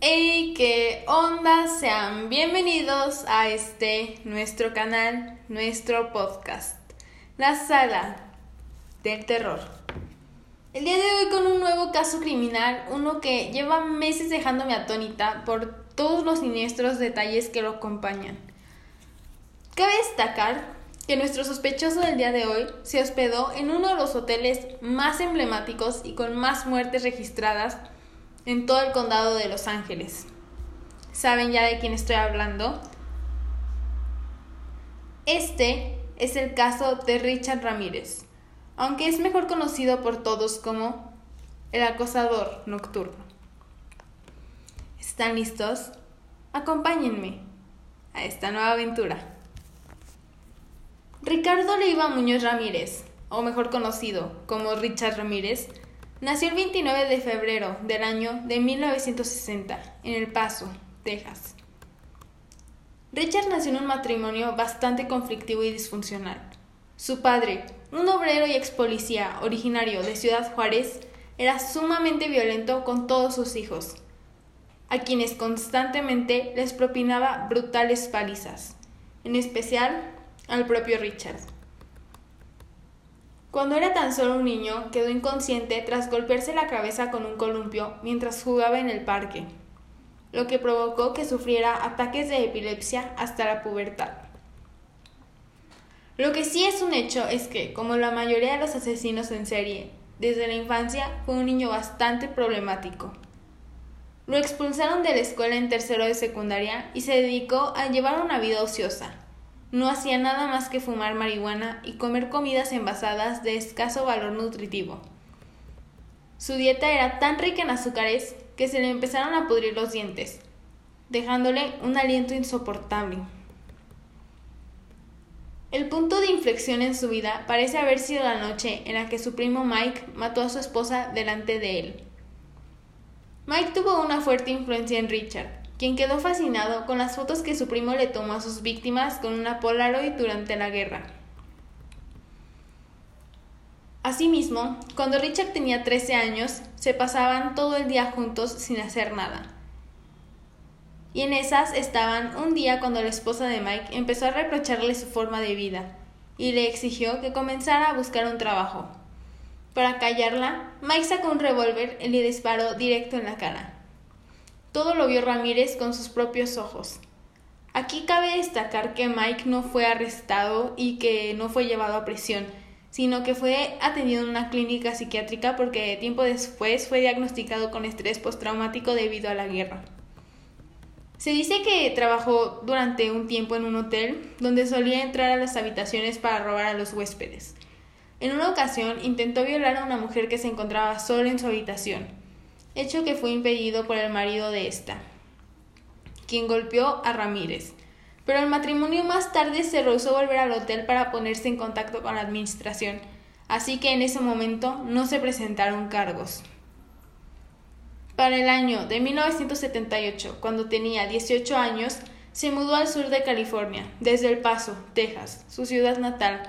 Hey, qué onda, sean bienvenidos a este nuestro canal, nuestro podcast, La Sala del Terror. El día de hoy con un nuevo caso criminal, uno que lleva meses dejándome atónita por todos los siniestros detalles que lo acompañan. Cabe destacar que nuestro sospechoso del día de hoy se hospedó en uno de los hoteles más emblemáticos y con más muertes registradas en todo el condado de Los Ángeles. ¿Saben ya de quién estoy hablando? Este es el caso de Richard Ramírez, aunque es mejor conocido por todos como el acosador nocturno. ¿Están listos? Acompáñenme a esta nueva aventura. Ricardo Leiva Muñoz Ramírez, o mejor conocido como Richard Ramírez, nació el 29 de febrero del año de 1960 en El Paso, Texas. Richard nació en un matrimonio bastante conflictivo y disfuncional. Su padre, un obrero y ex policía originario de Ciudad Juárez, era sumamente violento con todos sus hijos, a quienes constantemente les propinaba brutales palizas, en especial al propio Richard. Cuando era tan solo un niño, quedó inconsciente tras golpearse la cabeza con un columpio mientras jugaba en el parque, lo que provocó que sufriera ataques de epilepsia hasta la pubertad. Lo que sí es un hecho es que, como la mayoría de los asesinos en serie, desde la infancia fue un niño bastante problemático. Lo expulsaron de la escuela en tercero de secundaria y se dedicó a llevar una vida ociosa, no hacía nada más que fumar marihuana y comer comidas envasadas de escaso valor nutritivo. Su dieta era tan rica en azúcares que se le empezaron a pudrir los dientes, dejándole un aliento insoportable. El punto de inflexión en su vida parece haber sido la noche en la que su primo Mike mató a su esposa delante de él. Mike tuvo una fuerte influencia en Richard, quien quedó fascinado con las fotos que su primo le tomó a sus víctimas con una Polaroid durante la guerra. Asimismo, cuando Richard tenía 13 años, se pasaban todo el día juntos sin hacer nada. Y en esas estaban un día cuando la esposa de Mike empezó a reprocharle su forma de vida y le exigió que comenzara a buscar un trabajo. Para callarla, Mike sacó un revólver y le disparó directo en la cara. Todo lo vio Ramírez con sus propios ojos. Aquí cabe destacar que Mike no fue arrestado y que no fue llevado a prisión, sino que fue atendido en una clínica psiquiátrica porque tiempo después fue diagnosticado con estrés postraumático debido a la guerra. Se dice que trabajó durante un tiempo en un hotel donde solía entrar a las habitaciones para robar a los huéspedes. En una ocasión intentó violar a una mujer que se encontraba sola en su habitación hecho que fue impedido por el marido de esta, quien golpeó a Ramírez. Pero el matrimonio más tarde se rehusó volver al hotel para ponerse en contacto con la administración, así que en ese momento no se presentaron cargos. Para el año de 1978, cuando tenía 18 años, se mudó al sur de California, desde El Paso, Texas, su ciudad natal,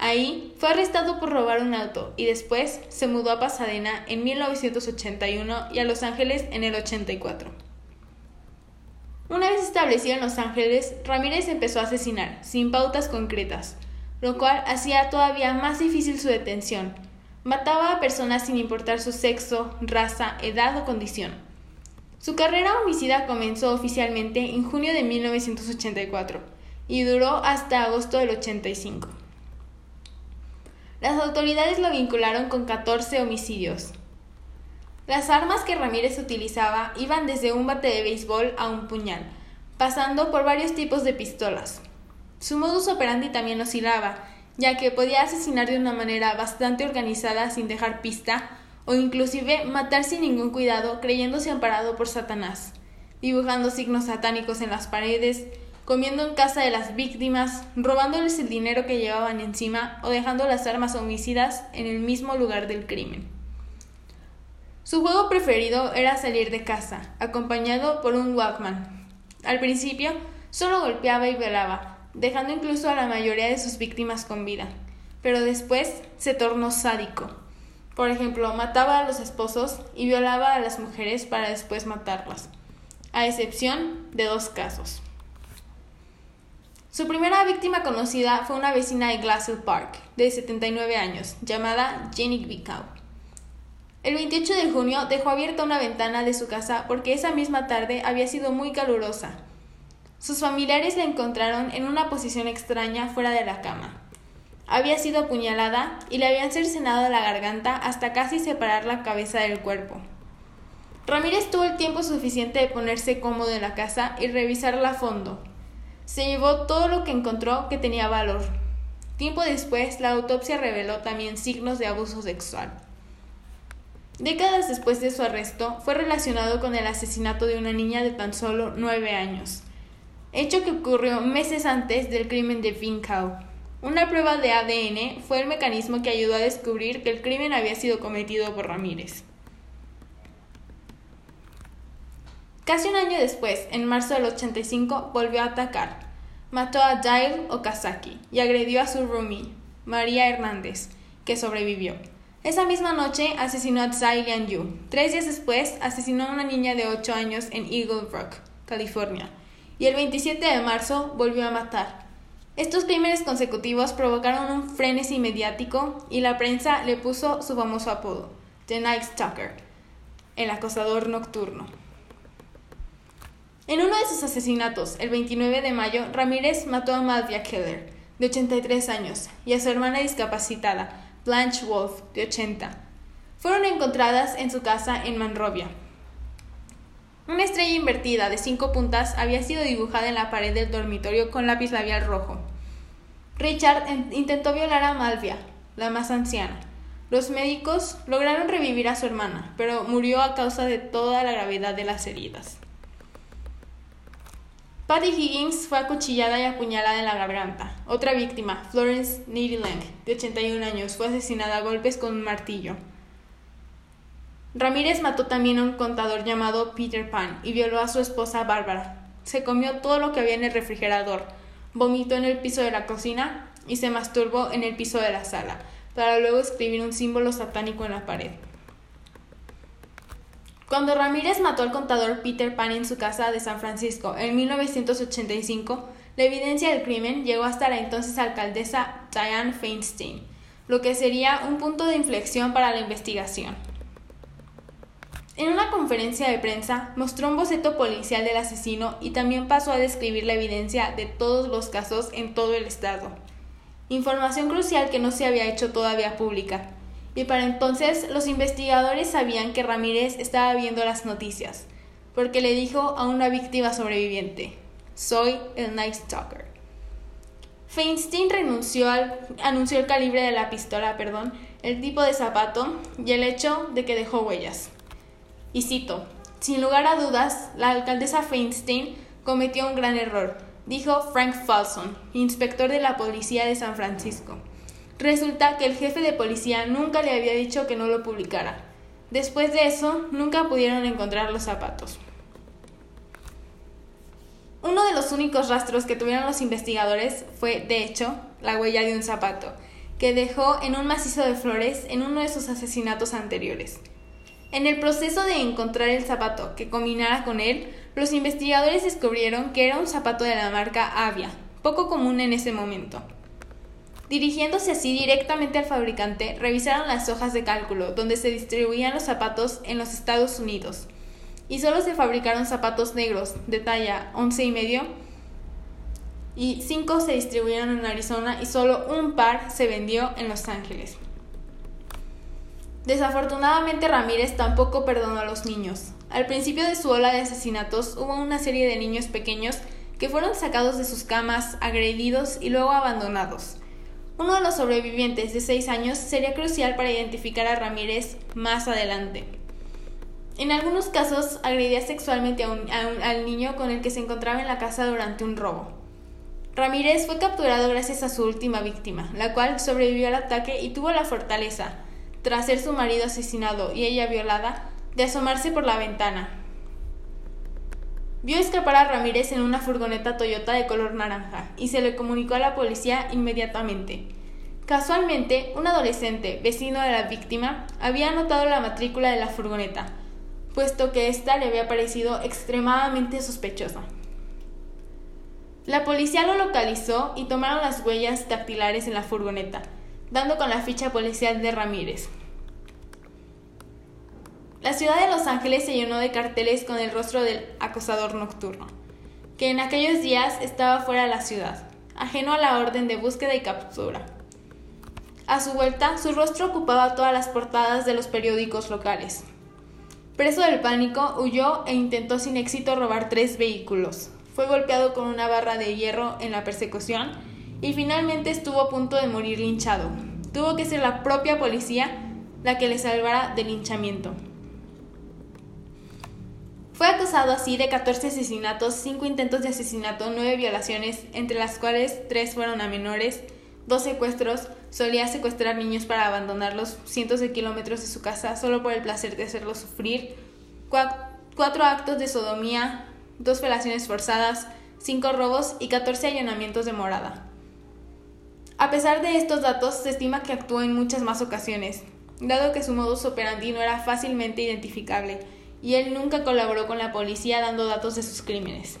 Ahí fue arrestado por robar un auto y después se mudó a Pasadena en 1981 y a Los Ángeles en el 84. Una vez establecido en Los Ángeles, Ramírez empezó a asesinar, sin pautas concretas, lo cual hacía todavía más difícil su detención. Mataba a personas sin importar su sexo, raza, edad o condición. Su carrera homicida comenzó oficialmente en junio de 1984 y duró hasta agosto del 85. Las autoridades lo vincularon con 14 homicidios. Las armas que Ramírez utilizaba iban desde un bate de béisbol a un puñal, pasando por varios tipos de pistolas. Su modus operandi también oscilaba, ya que podía asesinar de una manera bastante organizada sin dejar pista, o inclusive matar sin ningún cuidado creyéndose amparado por Satanás, dibujando signos satánicos en las paredes, comiendo en casa de las víctimas, robándoles el dinero que llevaban encima o dejando las armas homicidas en el mismo lugar del crimen. Su juego preferido era salir de casa, acompañado por un Walkman. Al principio, solo golpeaba y violaba, dejando incluso a la mayoría de sus víctimas con vida, pero después se tornó sádico. Por ejemplo, mataba a los esposos y violaba a las mujeres para después matarlas. a excepción de dos casos. Su primera víctima conocida fue una vecina de Glassell Park, de 79 años, llamada Jenny Bickau. El 28 de junio dejó abierta una ventana de su casa porque esa misma tarde había sido muy calurosa. Sus familiares la encontraron en una posición extraña fuera de la cama. Había sido apuñalada y le habían cercenado la garganta hasta casi separar la cabeza del cuerpo. Ramírez tuvo el tiempo suficiente de ponerse cómodo en la casa y revisarla a fondo. Se llevó todo lo que encontró que tenía valor. Tiempo después, la autopsia reveló también signos de abuso sexual. Décadas después de su arresto, fue relacionado con el asesinato de una niña de tan solo nueve años, hecho que ocurrió meses antes del crimen de Vincow. Una prueba de ADN fue el mecanismo que ayudó a descubrir que el crimen había sido cometido por Ramírez. Casi un año después, en marzo del 85, volvió a atacar. Mató a Dale Okazaki y agredió a su roomie, María Hernández, que sobrevivió. Esa misma noche asesinó a Tsai Lian Yu. Tres días después asesinó a una niña de 8 años en Eagle Rock, California. Y el 27 de marzo volvió a matar. Estos crímenes consecutivos provocaron un frenesí mediático y la prensa le puso su famoso apodo, The Night Stalker, el acosador nocturno. En uno de sus asesinatos, el 29 de mayo, Ramírez mató a Malvia Keller, de 83 años, y a su hermana discapacitada, Blanche Wolf, de 80. Fueron encontradas en su casa en Monrovia. Una estrella invertida de cinco puntas había sido dibujada en la pared del dormitorio con lápiz labial rojo. Richard intentó violar a Malvia, la más anciana. Los médicos lograron revivir a su hermana, pero murió a causa de toda la gravedad de las heridas. Patty Higgins fue acuchillada y apuñalada en la garganta. Otra víctima, Florence Needling, de 81 años, fue asesinada a golpes con un martillo. Ramírez mató también a un contador llamado Peter Pan y violó a su esposa Bárbara. Se comió todo lo que había en el refrigerador, vomitó en el piso de la cocina y se masturbó en el piso de la sala, para luego escribir un símbolo satánico en la pared. Cuando Ramírez mató al contador Peter Pan en su casa de San Francisco en 1985, la evidencia del crimen llegó hasta la entonces alcaldesa Diane Feinstein, lo que sería un punto de inflexión para la investigación. En una conferencia de prensa mostró un boceto policial del asesino y también pasó a describir la evidencia de todos los casos en todo el estado. Información crucial que no se había hecho todavía pública y para entonces los investigadores sabían que Ramírez estaba viendo las noticias, porque le dijo a una víctima sobreviviente, soy el Night Stalker. Feinstein renunció al, anunció el calibre de la pistola, perdón, el tipo de zapato y el hecho de que dejó huellas. Y cito, sin lugar a dudas, la alcaldesa Feinstein cometió un gran error, dijo Frank Falson, inspector de la policía de San Francisco. Resulta que el jefe de policía nunca le había dicho que no lo publicara. Después de eso, nunca pudieron encontrar los zapatos. Uno de los únicos rastros que tuvieron los investigadores fue, de hecho, la huella de un zapato, que dejó en un macizo de flores en uno de sus asesinatos anteriores. En el proceso de encontrar el zapato que combinara con él, los investigadores descubrieron que era un zapato de la marca Avia, poco común en ese momento. Dirigiéndose así directamente al fabricante, revisaron las hojas de cálculo donde se distribuían los zapatos en los Estados Unidos. Y solo se fabricaron zapatos negros de talla 11 y medio y 5 se distribuyeron en Arizona y solo un par se vendió en Los Ángeles. Desafortunadamente Ramírez tampoco perdonó a los niños. Al principio de su ola de asesinatos hubo una serie de niños pequeños que fueron sacados de sus camas, agredidos y luego abandonados. Uno de los sobrevivientes de 6 años sería crucial para identificar a Ramírez más adelante. En algunos casos agredía sexualmente al niño con el que se encontraba en la casa durante un robo. Ramírez fue capturado gracias a su última víctima, la cual sobrevivió al ataque y tuvo la fortaleza, tras ser su marido asesinado y ella violada, de asomarse por la ventana. Vio escapar a Ramírez en una furgoneta Toyota de color naranja y se le comunicó a la policía inmediatamente. Casualmente, un adolescente, vecino de la víctima, había anotado la matrícula de la furgoneta. puesto que ésta le había parecido extremadamente sospechosa. La policía lo localizó y tomaron las huellas dactilares en la furgoneta, dando con la ficha policial de Ramírez. La ciudad de Los Ángeles se llenó de carteles con el rostro del acosador nocturno, que en aquellos días estaba fuera de la ciudad, ajeno a la orden de búsqueda y captura. A su vuelta, su rostro ocupaba todas las portadas de los periódicos locales. Preso del pánico, huyó e intentó sin éxito robar tres vehículos. Fue golpeado con una barra de hierro en la persecución y finalmente estuvo a punto de morir linchado. Tuvo que ser la propia policía la que le salvara del linchamiento. Fue acusado así de 14 asesinatos, 5 intentos de asesinato, 9 violaciones, entre las cuales 3 fueron a menores, dos secuestros, solía secuestrar niños para abandonarlos cientos de kilómetros de su casa solo por el placer de hacerlos sufrir, cuatro actos de sodomía, dos felaciones forzadas, cinco robos y 14 allanamientos de morada. A pesar de estos datos, se estima que actuó en muchas más ocasiones, dado que su modus operandi no era fácilmente identificable y él nunca colaboró con la policía dando datos de sus crímenes.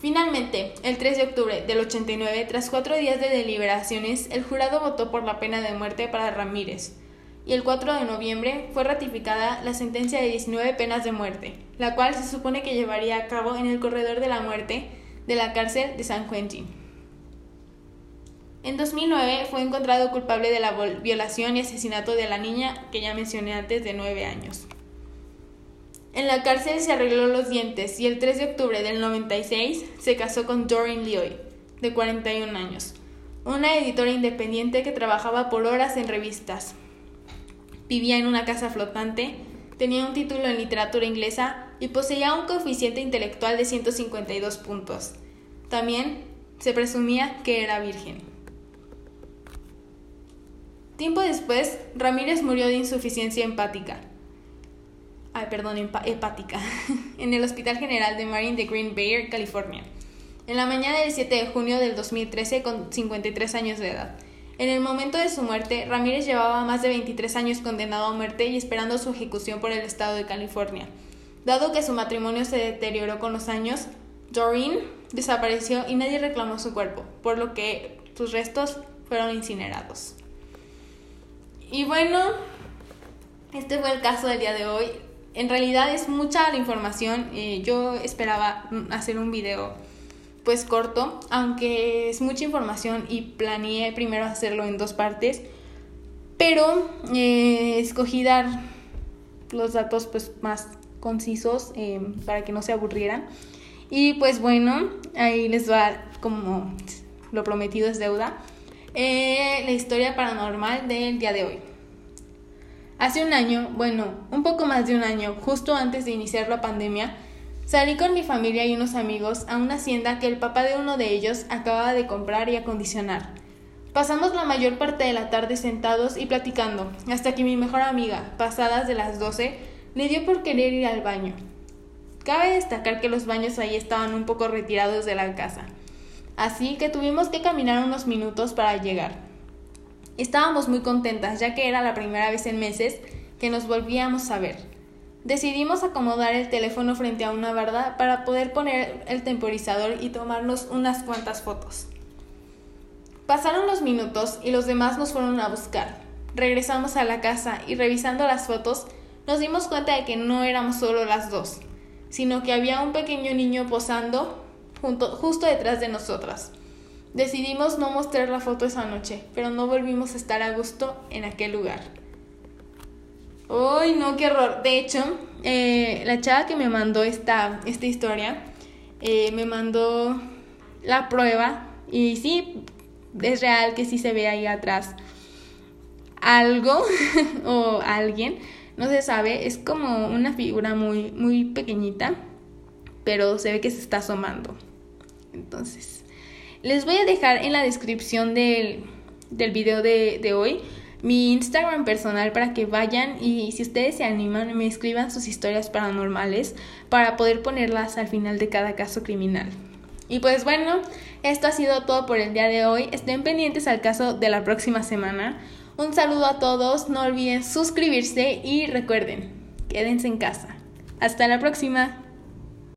Finalmente, el 3 de octubre del 89, tras cuatro días de deliberaciones, el jurado votó por la pena de muerte para Ramírez, y el 4 de noviembre fue ratificada la sentencia de 19 penas de muerte, la cual se supone que llevaría a cabo en el corredor de la muerte de la cárcel de San Quentin. En 2009 fue encontrado culpable de la violación y asesinato de la niña que ya mencioné antes de 9 años. En la cárcel se arregló los dientes y el 3 de octubre del 96 se casó con Doreen Leoy, de 41 años, una editora independiente que trabajaba por horas en revistas. Vivía en una casa flotante, tenía un título en literatura inglesa y poseía un coeficiente intelectual de 152 puntos. También se presumía que era virgen. Tiempo después, Ramírez murió de insuficiencia empática perdón, hepática, en el Hospital General de Marine de Green Bay, California, en la mañana del 7 de junio del 2013 con 53 años de edad. En el momento de su muerte, Ramírez llevaba más de 23 años condenado a muerte y esperando su ejecución por el estado de California. Dado que su matrimonio se deterioró con los años, Doreen desapareció y nadie reclamó su cuerpo, por lo que sus restos fueron incinerados. Y bueno, este fue el caso del día de hoy en realidad es mucha la información. Eh, yo esperaba hacer un video pues corto, aunque es mucha información y planeé primero hacerlo en dos partes, pero eh, escogí dar los datos pues más concisos eh, para que no se aburrieran. Y pues bueno, ahí les va como lo prometido es deuda. la historia paranormal del día de hoy. Hace un año, bueno, un poco más de un año, justo antes de iniciar la pandemia, salí con mi familia y unos amigos a una hacienda que el papá de uno de ellos acababa de comprar y acondicionar. Pasamos la mayor parte de la tarde sentados y platicando, hasta que mi mejor amiga, pasadas de las 12, le dio por querer ir al baño. Cabe destacar que los baños ahí estaban un poco retirados de la casa, así que tuvimos que caminar unos minutos para llegar. Estábamos muy contentas ya que era la primera vez en meses que nos volvíamos a ver. Decidimos acomodar el teléfono frente a una barda para poder poner el temporizador y tomarnos unas cuantas fotos. Pasaron los minutos y los demás nos fueron a buscar. Regresamos a la casa y revisando las fotos nos dimos cuenta de que no éramos solo las dos, sino que había un pequeño niño posando junto, justo detrás de nosotras. Decidimos no mostrar la foto esa noche, pero no volvimos a estar a gusto en aquel lugar. ¡Uy, no, qué horror! De hecho, eh, la chava que me mandó esta, esta historia eh, me mandó la prueba y sí, es real que sí se ve ahí atrás algo o alguien, no se sabe, es como una figura muy, muy pequeñita, pero se ve que se está asomando. Entonces, les voy a dejar en la descripción del, del video de, de hoy mi Instagram personal para que vayan y si ustedes se animan me escriban sus historias paranormales para poder ponerlas al final de cada caso criminal. Y pues bueno, esto ha sido todo por el día de hoy. Estén pendientes al caso de la próxima semana. Un saludo a todos, no olviden suscribirse y recuerden, quédense en casa. Hasta la próxima.